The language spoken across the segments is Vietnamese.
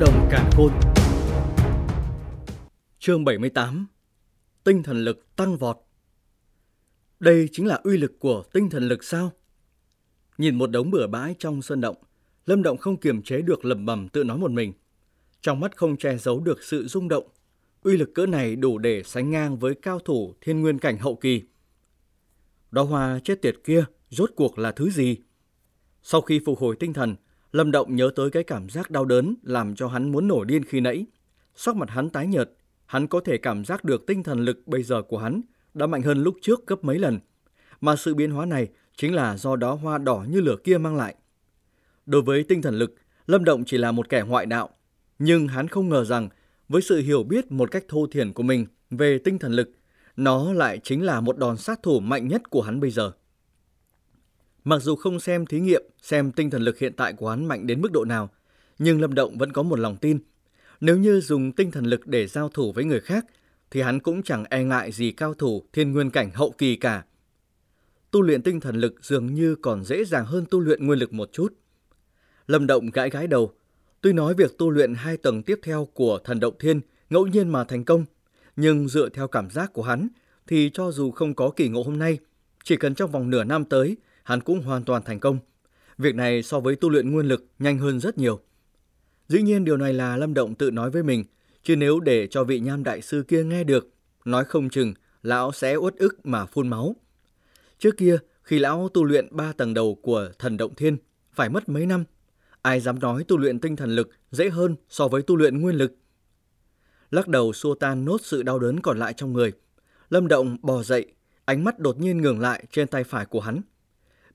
động càn khôn. Chương 78 Tinh thần lực tăng vọt Đây chính là uy lực của tinh thần lực sao? Nhìn một đống bừa bãi trong sân động, Lâm Động không kiềm chế được lẩm bẩm tự nói một mình. Trong mắt không che giấu được sự rung động. Uy lực cỡ này đủ để sánh ngang với cao thủ thiên nguyên cảnh hậu kỳ. Đó hoa chết tiệt kia rốt cuộc là thứ gì? Sau khi phục hồi tinh thần, Lâm Động nhớ tới cái cảm giác đau đớn làm cho hắn muốn nổi điên khi nãy. Sắc mặt hắn tái nhợt, hắn có thể cảm giác được tinh thần lực bây giờ của hắn đã mạnh hơn lúc trước gấp mấy lần. Mà sự biến hóa này chính là do đó hoa đỏ như lửa kia mang lại. Đối với tinh thần lực, Lâm Động chỉ là một kẻ ngoại đạo. Nhưng hắn không ngờ rằng với sự hiểu biết một cách thô thiển của mình về tinh thần lực, nó lại chính là một đòn sát thủ mạnh nhất của hắn bây giờ. Mặc dù không xem thí nghiệm xem tinh thần lực hiện tại của hắn mạnh đến mức độ nào, nhưng Lâm Động vẫn có một lòng tin. Nếu như dùng tinh thần lực để giao thủ với người khác, thì hắn cũng chẳng e ngại gì cao thủ thiên nguyên cảnh hậu kỳ cả. Tu luyện tinh thần lực dường như còn dễ dàng hơn tu luyện nguyên lực một chút. Lâm Động gãi gãi đầu. Tuy nói việc tu luyện hai tầng tiếp theo của thần động thiên ngẫu nhiên mà thành công, nhưng dựa theo cảm giác của hắn thì cho dù không có kỳ ngộ hôm nay, chỉ cần trong vòng nửa năm tới hắn cũng hoàn toàn thành công. Việc này so với tu luyện nguyên lực nhanh hơn rất nhiều. Dĩ nhiên điều này là Lâm Động tự nói với mình, chứ nếu để cho vị nham đại sư kia nghe được, nói không chừng lão sẽ uất ức mà phun máu. Trước kia, khi lão tu luyện ba tầng đầu của thần động thiên, phải mất mấy năm. Ai dám nói tu luyện tinh thần lực dễ hơn so với tu luyện nguyên lực. Lắc đầu xua tan nốt sự đau đớn còn lại trong người. Lâm Động bò dậy, ánh mắt đột nhiên ngừng lại trên tay phải của hắn.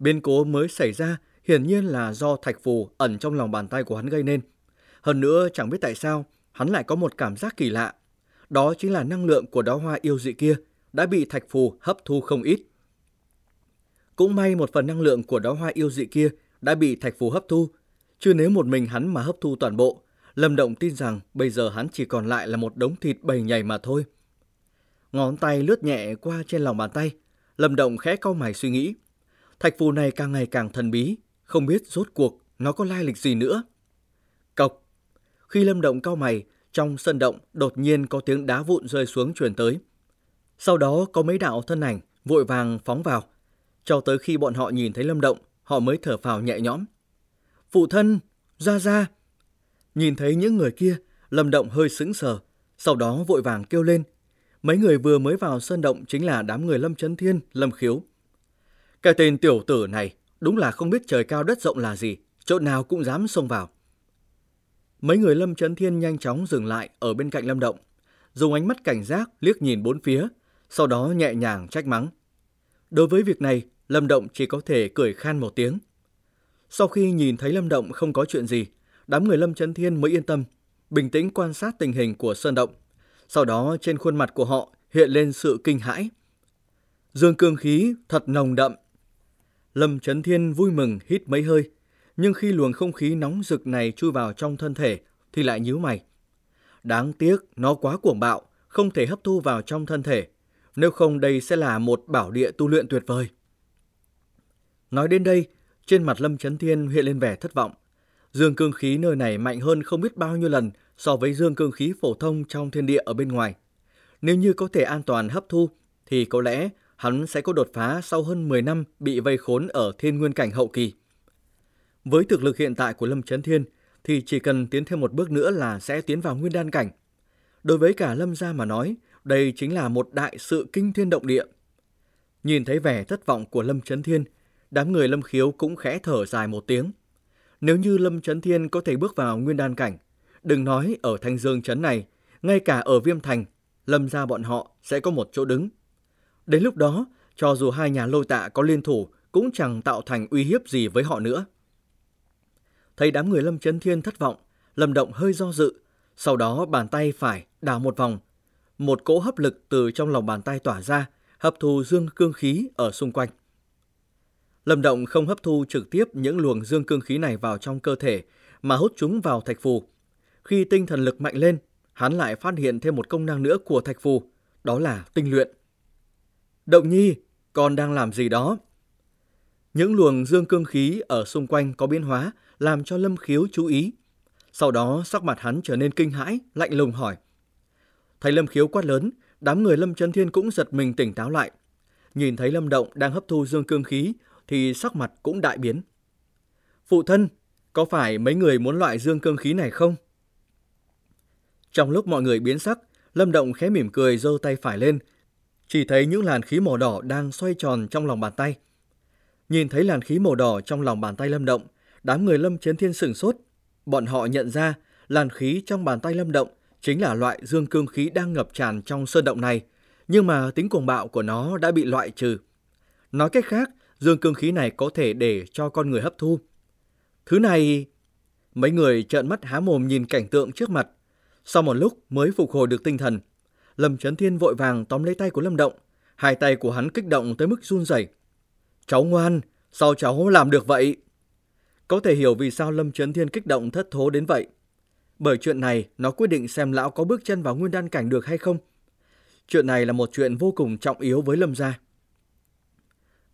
Biến cố mới xảy ra hiển nhiên là do thạch phù ẩn trong lòng bàn tay của hắn gây nên. Hơn nữa chẳng biết tại sao, hắn lại có một cảm giác kỳ lạ. Đó chính là năng lượng của đóa hoa yêu dị kia đã bị thạch phù hấp thu không ít. Cũng may một phần năng lượng của đóa hoa yêu dị kia đã bị thạch phù hấp thu, chứ nếu một mình hắn mà hấp thu toàn bộ, Lâm Động tin rằng bây giờ hắn chỉ còn lại là một đống thịt bầy nhảy mà thôi. Ngón tay lướt nhẹ qua trên lòng bàn tay, Lâm Động khẽ cau mày suy nghĩ. Thạch phù này càng ngày càng thần bí, không biết rốt cuộc nó có lai lịch gì nữa. Cọc, Khi Lâm Động cao mày, trong sân động đột nhiên có tiếng đá vụn rơi xuống truyền tới. Sau đó có mấy đạo thân ảnh vội vàng phóng vào. Cho tới khi bọn họ nhìn thấy Lâm Động, họ mới thở phào nhẹ nhõm. Phụ thân, ra ra. Nhìn thấy những người kia, Lâm Động hơi sững sờ, sau đó vội vàng kêu lên. Mấy người vừa mới vào sân động chính là đám người Lâm Trấn Thiên, Lâm Khiếu. Cái tên tiểu tử này đúng là không biết trời cao đất rộng là gì, chỗ nào cũng dám xông vào. Mấy người Lâm Trấn Thiên nhanh chóng dừng lại ở bên cạnh Lâm Động, dùng ánh mắt cảnh giác liếc nhìn bốn phía, sau đó nhẹ nhàng trách mắng. Đối với việc này, Lâm Động chỉ có thể cười khan một tiếng. Sau khi nhìn thấy Lâm Động không có chuyện gì, đám người Lâm Trấn Thiên mới yên tâm, bình tĩnh quan sát tình hình của Sơn Động. Sau đó trên khuôn mặt của họ hiện lên sự kinh hãi. Dương cương khí thật nồng đậm, Lâm Trấn Thiên vui mừng hít mấy hơi, nhưng khi luồng không khí nóng rực này chui vào trong thân thể thì lại nhíu mày. Đáng tiếc, nó quá cuồng bạo, không thể hấp thu vào trong thân thể. Nếu không đây sẽ là một bảo địa tu luyện tuyệt vời. Nói đến đây, trên mặt Lâm Trấn Thiên hiện lên vẻ thất vọng. Dương cương khí nơi này mạnh hơn không biết bao nhiêu lần so với dương cương khí phổ thông trong thiên địa ở bên ngoài. Nếu như có thể an toàn hấp thu, thì có lẽ hắn sẽ có đột phá sau hơn 10 năm bị vây khốn ở thiên nguyên cảnh hậu kỳ. Với thực lực hiện tại của Lâm Trấn Thiên thì chỉ cần tiến thêm một bước nữa là sẽ tiến vào nguyên đan cảnh. Đối với cả Lâm gia mà nói, đây chính là một đại sự kinh thiên động địa. Nhìn thấy vẻ thất vọng của Lâm Trấn Thiên, đám người Lâm Khiếu cũng khẽ thở dài một tiếng. Nếu như Lâm Trấn Thiên có thể bước vào nguyên đan cảnh, đừng nói ở Thanh Dương Trấn này, ngay cả ở Viêm Thành, Lâm gia bọn họ sẽ có một chỗ đứng. Đến lúc đó, cho dù hai nhà lôi tạ có liên thủ cũng chẳng tạo thành uy hiếp gì với họ nữa. Thấy đám người Lâm Chấn Thiên thất vọng, Lâm Động hơi do dự, sau đó bàn tay phải đảo một vòng. Một cỗ hấp lực từ trong lòng bàn tay tỏa ra, hấp thu dương cương khí ở xung quanh. Lâm Động không hấp thu trực tiếp những luồng dương cương khí này vào trong cơ thể, mà hút chúng vào thạch phù. Khi tinh thần lực mạnh lên, hắn lại phát hiện thêm một công năng nữa của thạch phù, đó là tinh luyện. Động nhi, con đang làm gì đó? Những luồng dương cương khí ở xung quanh có biến hóa làm cho Lâm Khiếu chú ý. Sau đó sắc mặt hắn trở nên kinh hãi, lạnh lùng hỏi. Thấy Lâm Khiếu quát lớn, đám người Lâm Trấn Thiên cũng giật mình tỉnh táo lại. Nhìn thấy Lâm Động đang hấp thu dương cương khí thì sắc mặt cũng đại biến. Phụ thân, có phải mấy người muốn loại dương cương khí này không? Trong lúc mọi người biến sắc, Lâm Động khẽ mỉm cười giơ tay phải lên, chỉ thấy những làn khí màu đỏ đang xoay tròn trong lòng bàn tay. Nhìn thấy làn khí màu đỏ trong lòng bàn tay Lâm Động, đám người Lâm Chiến Thiên sửng sốt. Bọn họ nhận ra làn khí trong bàn tay Lâm Động chính là loại dương cương khí đang ngập tràn trong sơn động này, nhưng mà tính cuồng bạo của nó đã bị loại trừ. Nói cách khác, dương cương khí này có thể để cho con người hấp thu. Thứ này... Mấy người trợn mắt há mồm nhìn cảnh tượng trước mặt. Sau một lúc mới phục hồi được tinh thần. Lâm Trấn Thiên vội vàng tóm lấy tay của Lâm Động. Hai tay của hắn kích động tới mức run rẩy. Cháu ngoan, sao cháu làm được vậy? Có thể hiểu vì sao Lâm Trấn Thiên kích động thất thố đến vậy. Bởi chuyện này, nó quyết định xem lão có bước chân vào nguyên đan cảnh được hay không. Chuyện này là một chuyện vô cùng trọng yếu với Lâm gia.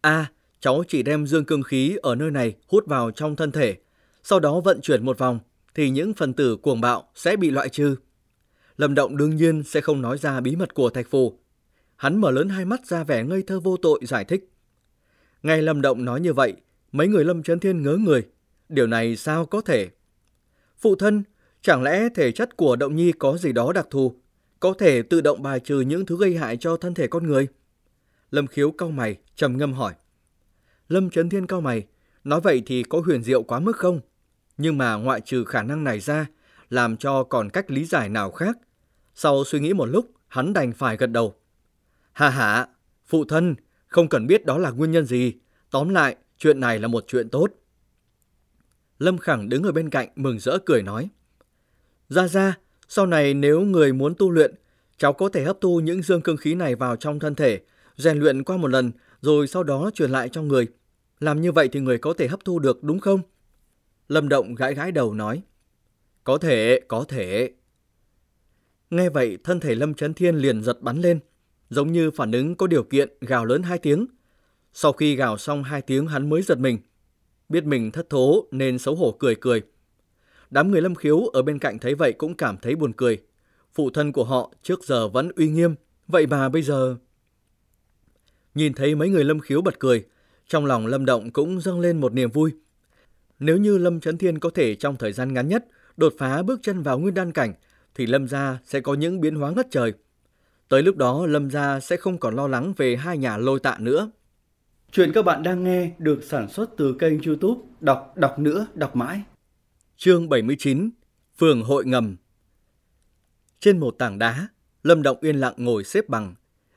A, cháu chỉ đem dương cương khí ở nơi này hút vào trong thân thể, sau đó vận chuyển một vòng, thì những phần tử cuồng bạo sẽ bị loại trừ. Lâm Động đương nhiên sẽ không nói ra bí mật của Thạch Phù. Hắn mở lớn hai mắt ra vẻ ngây thơ vô tội giải thích. Ngay Lâm Động nói như vậy, mấy người Lâm Trấn Thiên ngớ người. Điều này sao có thể? Phụ thân, chẳng lẽ thể chất của Động Nhi có gì đó đặc thù, có thể tự động bài trừ những thứ gây hại cho thân thể con người? Lâm Khiếu cau mày, trầm ngâm hỏi. Lâm Trấn Thiên cau mày, nói vậy thì có huyền diệu quá mức không? Nhưng mà ngoại trừ khả năng này ra, làm cho còn cách lý giải nào khác. Sau suy nghĩ một lúc, hắn đành phải gật đầu. Hà hà, phụ thân, không cần biết đó là nguyên nhân gì. Tóm lại, chuyện này là một chuyện tốt. Lâm Khẳng đứng ở bên cạnh mừng rỡ cười nói. Ra ra, sau này nếu người muốn tu luyện, cháu có thể hấp thu những dương cương khí này vào trong thân thể, rèn luyện qua một lần, rồi sau đó truyền lại cho người. Làm như vậy thì người có thể hấp thu được đúng không? Lâm Động gãi gãi đầu nói. Có thể, có thể. Nghe vậy, thân thể Lâm Trấn Thiên liền giật bắn lên, giống như phản ứng có điều kiện gào lớn hai tiếng. Sau khi gào xong hai tiếng hắn mới giật mình. Biết mình thất thố nên xấu hổ cười cười. Đám người Lâm Khiếu ở bên cạnh thấy vậy cũng cảm thấy buồn cười. Phụ thân của họ trước giờ vẫn uy nghiêm, vậy mà bây giờ... Nhìn thấy mấy người Lâm Khiếu bật cười, trong lòng Lâm Động cũng dâng lên một niềm vui. Nếu như Lâm Trấn Thiên có thể trong thời gian ngắn nhất đột phá bước chân vào nguyên đan cảnh, thì Lâm gia sẽ có những biến hóa ngất trời. Tới lúc đó Lâm gia sẽ không còn lo lắng về hai nhà lôi tạ nữa. Chuyện các bạn đang nghe được sản xuất từ kênh youtube Đọc Đọc Nữa Đọc Mãi. Chương 79 Phường Hội Ngầm Trên một tảng đá, Lâm Động yên lặng ngồi xếp bằng.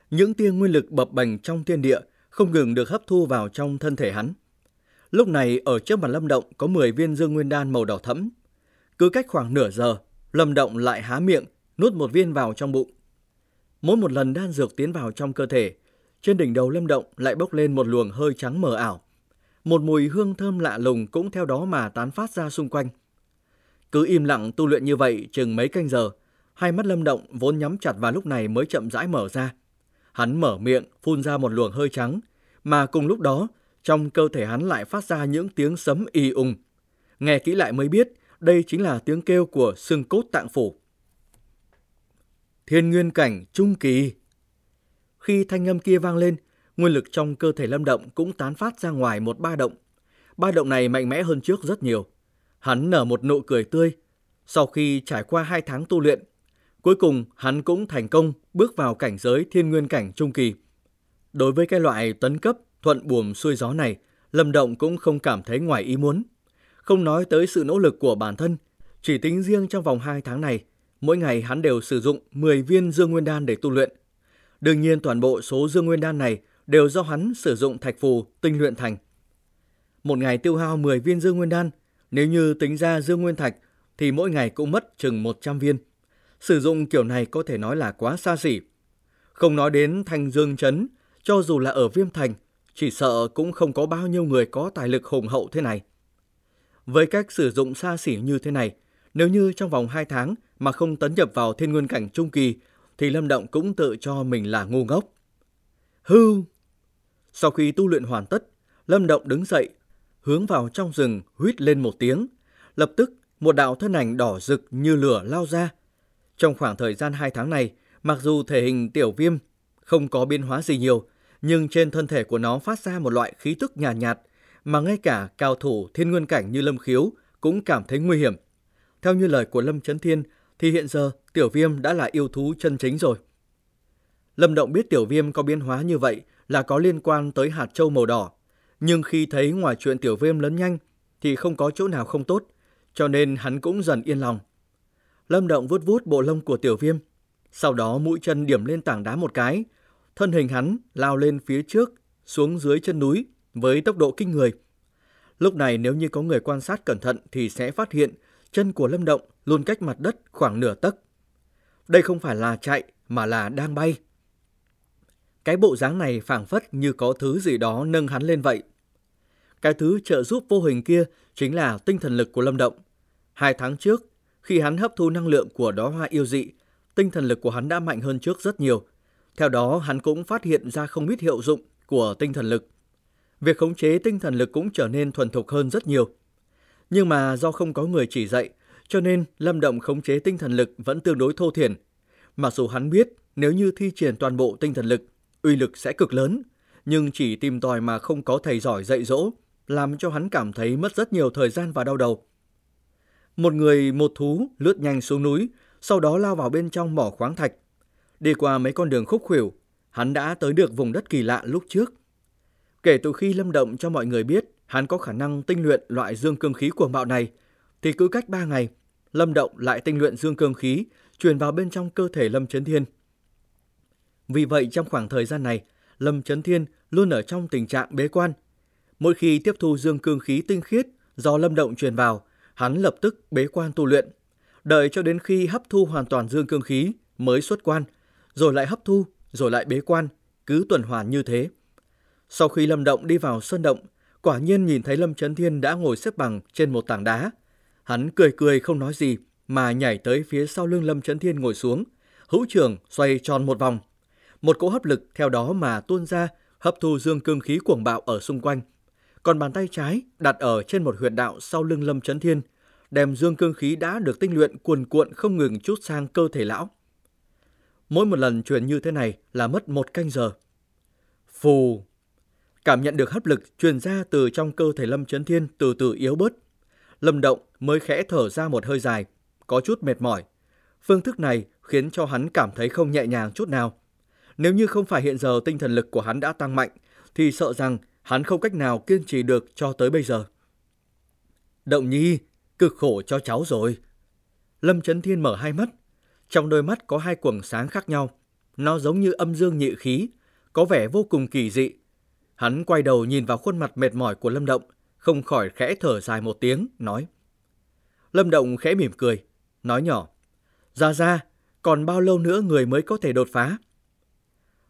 Những tia nguyên lực bập bềnh trong thiên địa không ngừng được hấp thu vào trong thân thể hắn. Lúc này ở trước mặt Lâm Động có 10 viên dương nguyên đan màu đỏ thẫm. Cứ cách khoảng nửa giờ, Lâm Động lại há miệng, nuốt một viên vào trong bụng. Mỗi một lần đan dược tiến vào trong cơ thể, trên đỉnh đầu Lâm Động lại bốc lên một luồng hơi trắng mờ ảo. Một mùi hương thơm lạ lùng cũng theo đó mà tán phát ra xung quanh. Cứ im lặng tu luyện như vậy chừng mấy canh giờ, hai mắt Lâm Động vốn nhắm chặt vào lúc này mới chậm rãi mở ra. Hắn mở miệng, phun ra một luồng hơi trắng, mà cùng lúc đó, trong cơ thể hắn lại phát ra những tiếng sấm y ung. Nghe kỹ lại mới biết, đây chính là tiếng kêu của xương cốt tạng phủ. Thiên nguyên cảnh trung kỳ. Khi thanh âm kia vang lên, nguyên lực trong cơ thể Lâm Động cũng tán phát ra ngoài một ba động. Ba động này mạnh mẽ hơn trước rất nhiều. Hắn nở một nụ cười tươi. Sau khi trải qua hai tháng tu luyện, cuối cùng hắn cũng thành công bước vào cảnh giới thiên nguyên cảnh trung kỳ. Đối với cái loại tấn cấp thuận buồm xuôi gió này, Lâm Động cũng không cảm thấy ngoài ý muốn. Không nói tới sự nỗ lực của bản thân, chỉ tính riêng trong vòng 2 tháng này, mỗi ngày hắn đều sử dụng 10 viên dương nguyên đan để tu luyện. Đương nhiên toàn bộ số dương nguyên đan này đều do hắn sử dụng thạch phù tinh luyện thành. Một ngày tiêu hao 10 viên dương nguyên đan, nếu như tính ra dương nguyên thạch thì mỗi ngày cũng mất chừng 100 viên. Sử dụng kiểu này có thể nói là quá xa xỉ. Không nói đến thành dương chấn, cho dù là ở viêm thành, chỉ sợ cũng không có bao nhiêu người có tài lực hùng hậu thế này. Với cách sử dụng xa xỉ như thế này, nếu như trong vòng 2 tháng mà không tấn nhập vào thiên nguyên cảnh trung kỳ, thì Lâm Động cũng tự cho mình là ngu ngốc. Hư! Sau khi tu luyện hoàn tất, Lâm Động đứng dậy, hướng vào trong rừng huýt lên một tiếng. Lập tức, một đạo thân ảnh đỏ rực như lửa lao ra. Trong khoảng thời gian 2 tháng này, mặc dù thể hình tiểu viêm không có biến hóa gì nhiều, nhưng trên thân thể của nó phát ra một loại khí tức nhàn nhạt, nhạt, mà ngay cả cao thủ thiên nguyên cảnh như Lâm Khiếu cũng cảm thấy nguy hiểm. Theo như lời của Lâm Chấn Thiên, thì hiện giờ tiểu viêm đã là yêu thú chân chính rồi. Lâm Động biết tiểu viêm có biến hóa như vậy là có liên quan tới hạt châu màu đỏ. Nhưng khi thấy ngoài chuyện tiểu viêm lớn nhanh thì không có chỗ nào không tốt, cho nên hắn cũng dần yên lòng. Lâm Động vuốt vuốt bộ lông của tiểu viêm, sau đó mũi chân điểm lên tảng đá một cái, thân hình hắn lao lên phía trước, xuống dưới chân núi với tốc độ kinh người. Lúc này nếu như có người quan sát cẩn thận thì sẽ phát hiện chân của Lâm Động luôn cách mặt đất khoảng nửa tấc. Đây không phải là chạy mà là đang bay. Cái bộ dáng này phảng phất như có thứ gì đó nâng hắn lên vậy. Cái thứ trợ giúp vô hình kia chính là tinh thần lực của Lâm Động. Hai tháng trước, khi hắn hấp thu năng lượng của đó hoa yêu dị, tinh thần lực của hắn đã mạnh hơn trước rất nhiều. Theo đó, hắn cũng phát hiện ra không ít hiệu dụng của tinh thần lực. Việc khống chế tinh thần lực cũng trở nên thuần thục hơn rất nhiều. Nhưng mà do không có người chỉ dạy, cho nên Lâm Động khống chế tinh thần lực vẫn tương đối thô thiển. Mặc dù hắn biết nếu như thi triển toàn bộ tinh thần lực, uy lực sẽ cực lớn, nhưng chỉ tìm tòi mà không có thầy giỏi dạy dỗ, làm cho hắn cảm thấy mất rất nhiều thời gian và đau đầu. Một người một thú lướt nhanh xuống núi, sau đó lao vào bên trong mỏ khoáng thạch. Đi qua mấy con đường khúc khuỷu, hắn đã tới được vùng đất kỳ lạ lúc trước. Kể từ khi Lâm Động cho mọi người biết hắn có khả năng tinh luyện loại dương cương khí cuồng bạo này, thì cứ cách 3 ngày, Lâm Động lại tinh luyện dương cương khí truyền vào bên trong cơ thể Lâm Chấn Thiên. Vì vậy trong khoảng thời gian này, Lâm Chấn Thiên luôn ở trong tình trạng bế quan. Mỗi khi tiếp thu dương cương khí tinh khiết do Lâm Động truyền vào, hắn lập tức bế quan tu luyện. Đợi cho đến khi hấp thu hoàn toàn dương cương khí mới xuất quan, rồi lại hấp thu, rồi lại bế quan, cứ tuần hoàn như thế. Sau khi Lâm Động đi vào sơn động, quả nhiên nhìn thấy Lâm Chấn Thiên đã ngồi xếp bằng trên một tảng đá. Hắn cười cười không nói gì, mà nhảy tới phía sau lưng Lâm Chấn Thiên ngồi xuống, hữu trường xoay tròn một vòng. Một cỗ hấp lực theo đó mà tuôn ra, hấp thu dương cương khí cuồng bạo ở xung quanh. Còn bàn tay trái đặt ở trên một huyệt đạo sau lưng Lâm Chấn Thiên, đem dương cương khí đã được tinh luyện cuồn cuộn không ngừng chút sang cơ thể lão. Mỗi một lần truyền như thế này là mất một canh giờ. Phù! Cảm nhận được hấp lực truyền ra từ trong cơ thể Lâm Chấn Thiên từ từ yếu bớt. Lâm Động mới khẽ thở ra một hơi dài, có chút mệt mỏi. Phương thức này khiến cho hắn cảm thấy không nhẹ nhàng chút nào. Nếu như không phải hiện giờ tinh thần lực của hắn đã tăng mạnh, thì sợ rằng hắn không cách nào kiên trì được cho tới bây giờ. Động nhi, cực khổ cho cháu rồi. Lâm Trấn Thiên mở hai mắt. Trong đôi mắt có hai quầng sáng khác nhau. Nó giống như âm dương nhị khí, có vẻ vô cùng kỳ dị. Hắn quay đầu nhìn vào khuôn mặt mệt mỏi của Lâm Động, không khỏi khẽ thở dài một tiếng, nói. Lâm Động khẽ mỉm cười, nói nhỏ. Ra ra, còn bao lâu nữa người mới có thể đột phá?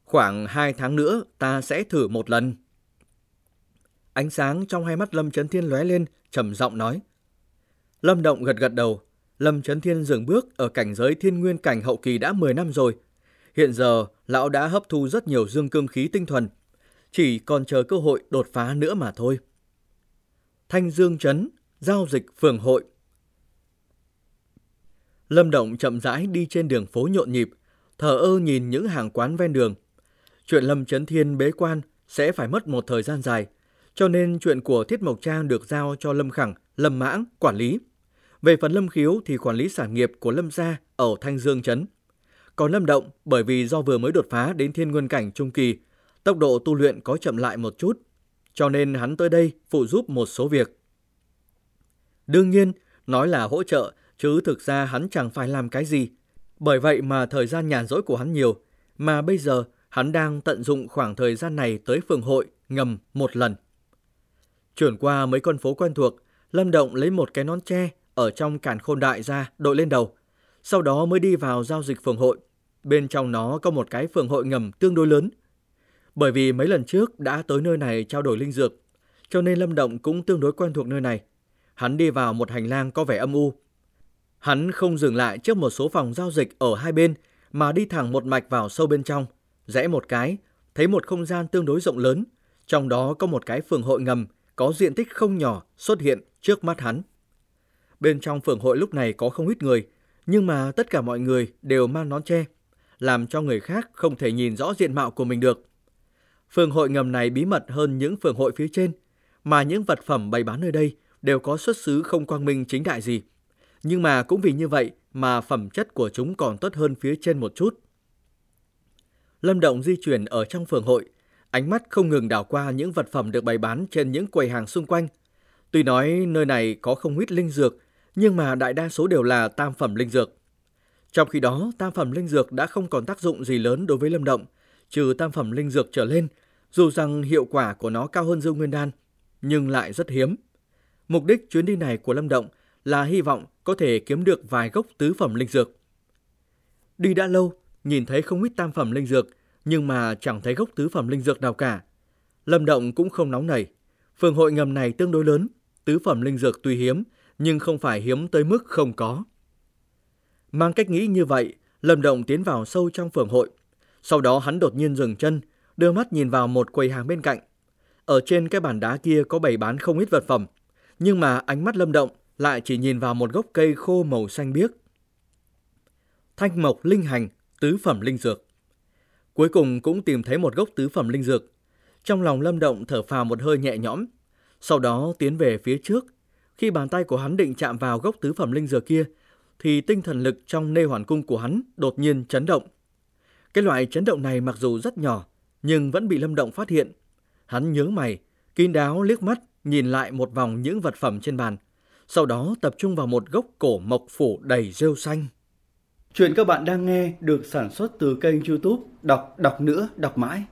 Khoảng hai tháng nữa ta sẽ thử một lần. Ánh sáng trong hai mắt Lâm Trấn Thiên lóe lên, trầm giọng nói. Lâm Động gật gật đầu. Lâm Trấn Thiên dừng bước ở cảnh giới thiên nguyên cảnh hậu kỳ đã 10 năm rồi. Hiện giờ, lão đã hấp thu rất nhiều dương cương khí tinh thuần. Chỉ còn chờ cơ hội đột phá nữa mà thôi. Thanh Dương Trấn, giao dịch phường hội. Lâm Động chậm rãi đi trên đường phố nhộn nhịp, thờ ơ nhìn những hàng quán ven đường. Chuyện Lâm Trấn Thiên bế quan sẽ phải mất một thời gian dài, cho nên chuyện của Thiết Mộc Trang được giao cho Lâm Khẳng, Lâm Mãng quản lý. Về phần Lâm Khiếu thì quản lý sản nghiệp của Lâm Gia ở Thanh Dương Trấn. Còn Lâm Động bởi vì do vừa mới đột phá đến thiên nguyên cảnh trung kỳ, tốc độ tu luyện có chậm lại một chút, cho nên hắn tới đây phụ giúp một số việc. Đương nhiên, nói là hỗ trợ, chứ thực ra hắn chẳng phải làm cái gì. Bởi vậy mà thời gian nhàn rỗi của hắn nhiều, mà bây giờ hắn đang tận dụng khoảng thời gian này tới phường hội ngầm một lần. Chuyển qua mấy con phố quen thuộc, Lâm Động lấy một cái nón tre ở trong cản khôn đại ra đội lên đầu. Sau đó mới đi vào giao dịch phường hội. Bên trong nó có một cái phường hội ngầm tương đối lớn. Bởi vì mấy lần trước đã tới nơi này trao đổi linh dược, cho nên Lâm Động cũng tương đối quen thuộc nơi này. Hắn đi vào một hành lang có vẻ âm u. Hắn không dừng lại trước một số phòng giao dịch ở hai bên, mà đi thẳng một mạch vào sâu bên trong. Rẽ một cái, thấy một không gian tương đối rộng lớn, trong đó có một cái phường hội ngầm có diện tích không nhỏ xuất hiện trước mắt hắn. Bên trong phường hội lúc này có không ít người, nhưng mà tất cả mọi người đều mang nón che, làm cho người khác không thể nhìn rõ diện mạo của mình được. Phường hội ngầm này bí mật hơn những phường hội phía trên, mà những vật phẩm bày bán nơi đây đều có xuất xứ không quang minh chính đại gì. Nhưng mà cũng vì như vậy mà phẩm chất của chúng còn tốt hơn phía trên một chút. Lâm Động di chuyển ở trong phường hội, ánh mắt không ngừng đảo qua những vật phẩm được bày bán trên những quầy hàng xung quanh. Tuy nói nơi này có không ít linh dược, nhưng mà đại đa số đều là tam phẩm linh dược. Trong khi đó, tam phẩm linh dược đã không còn tác dụng gì lớn đối với Lâm Động, trừ tam phẩm linh dược trở lên, dù rằng hiệu quả của nó cao hơn Dương Nguyên Đan, nhưng lại rất hiếm. Mục đích chuyến đi này của Lâm Động là hy vọng có thể kiếm được vài gốc tứ phẩm linh dược. Đi đã lâu, nhìn thấy không ít tam phẩm linh dược, nhưng mà chẳng thấy gốc tứ phẩm linh dược nào cả. Lâm Động cũng không nóng nảy. Phường hội ngầm này tương đối lớn, tứ phẩm linh dược tuy hiếm, nhưng không phải hiếm tới mức không có. Mang cách nghĩ như vậy, Lâm Động tiến vào sâu trong phường hội. Sau đó hắn đột nhiên dừng chân, đưa mắt nhìn vào một quầy hàng bên cạnh. Ở trên cái bàn đá kia có bày bán không ít vật phẩm, nhưng mà ánh mắt Lâm Động lại chỉ nhìn vào một gốc cây khô màu xanh biếc. Thanh mộc linh hành, tứ phẩm linh dược. Cuối cùng cũng tìm thấy một gốc tứ phẩm linh dược. Trong lòng Lâm Động thở phào một hơi nhẹ nhõm, sau đó tiến về phía trước. Khi bàn tay của hắn định chạm vào gốc tứ phẩm linh dược kia, thì tinh thần lực trong nê hoàn cung của hắn đột nhiên chấn động. Cái loại chấn động này mặc dù rất nhỏ, nhưng vẫn bị Lâm Động phát hiện. Hắn nhớ mày, kín đáo liếc mắt nhìn lại một vòng những vật phẩm trên bàn, sau đó tập trung vào một gốc cổ mộc phủ đầy rêu xanh. Chuyện các bạn đang nghe được sản xuất từ kênh youtube Đọc Đọc Nữa Đọc Mãi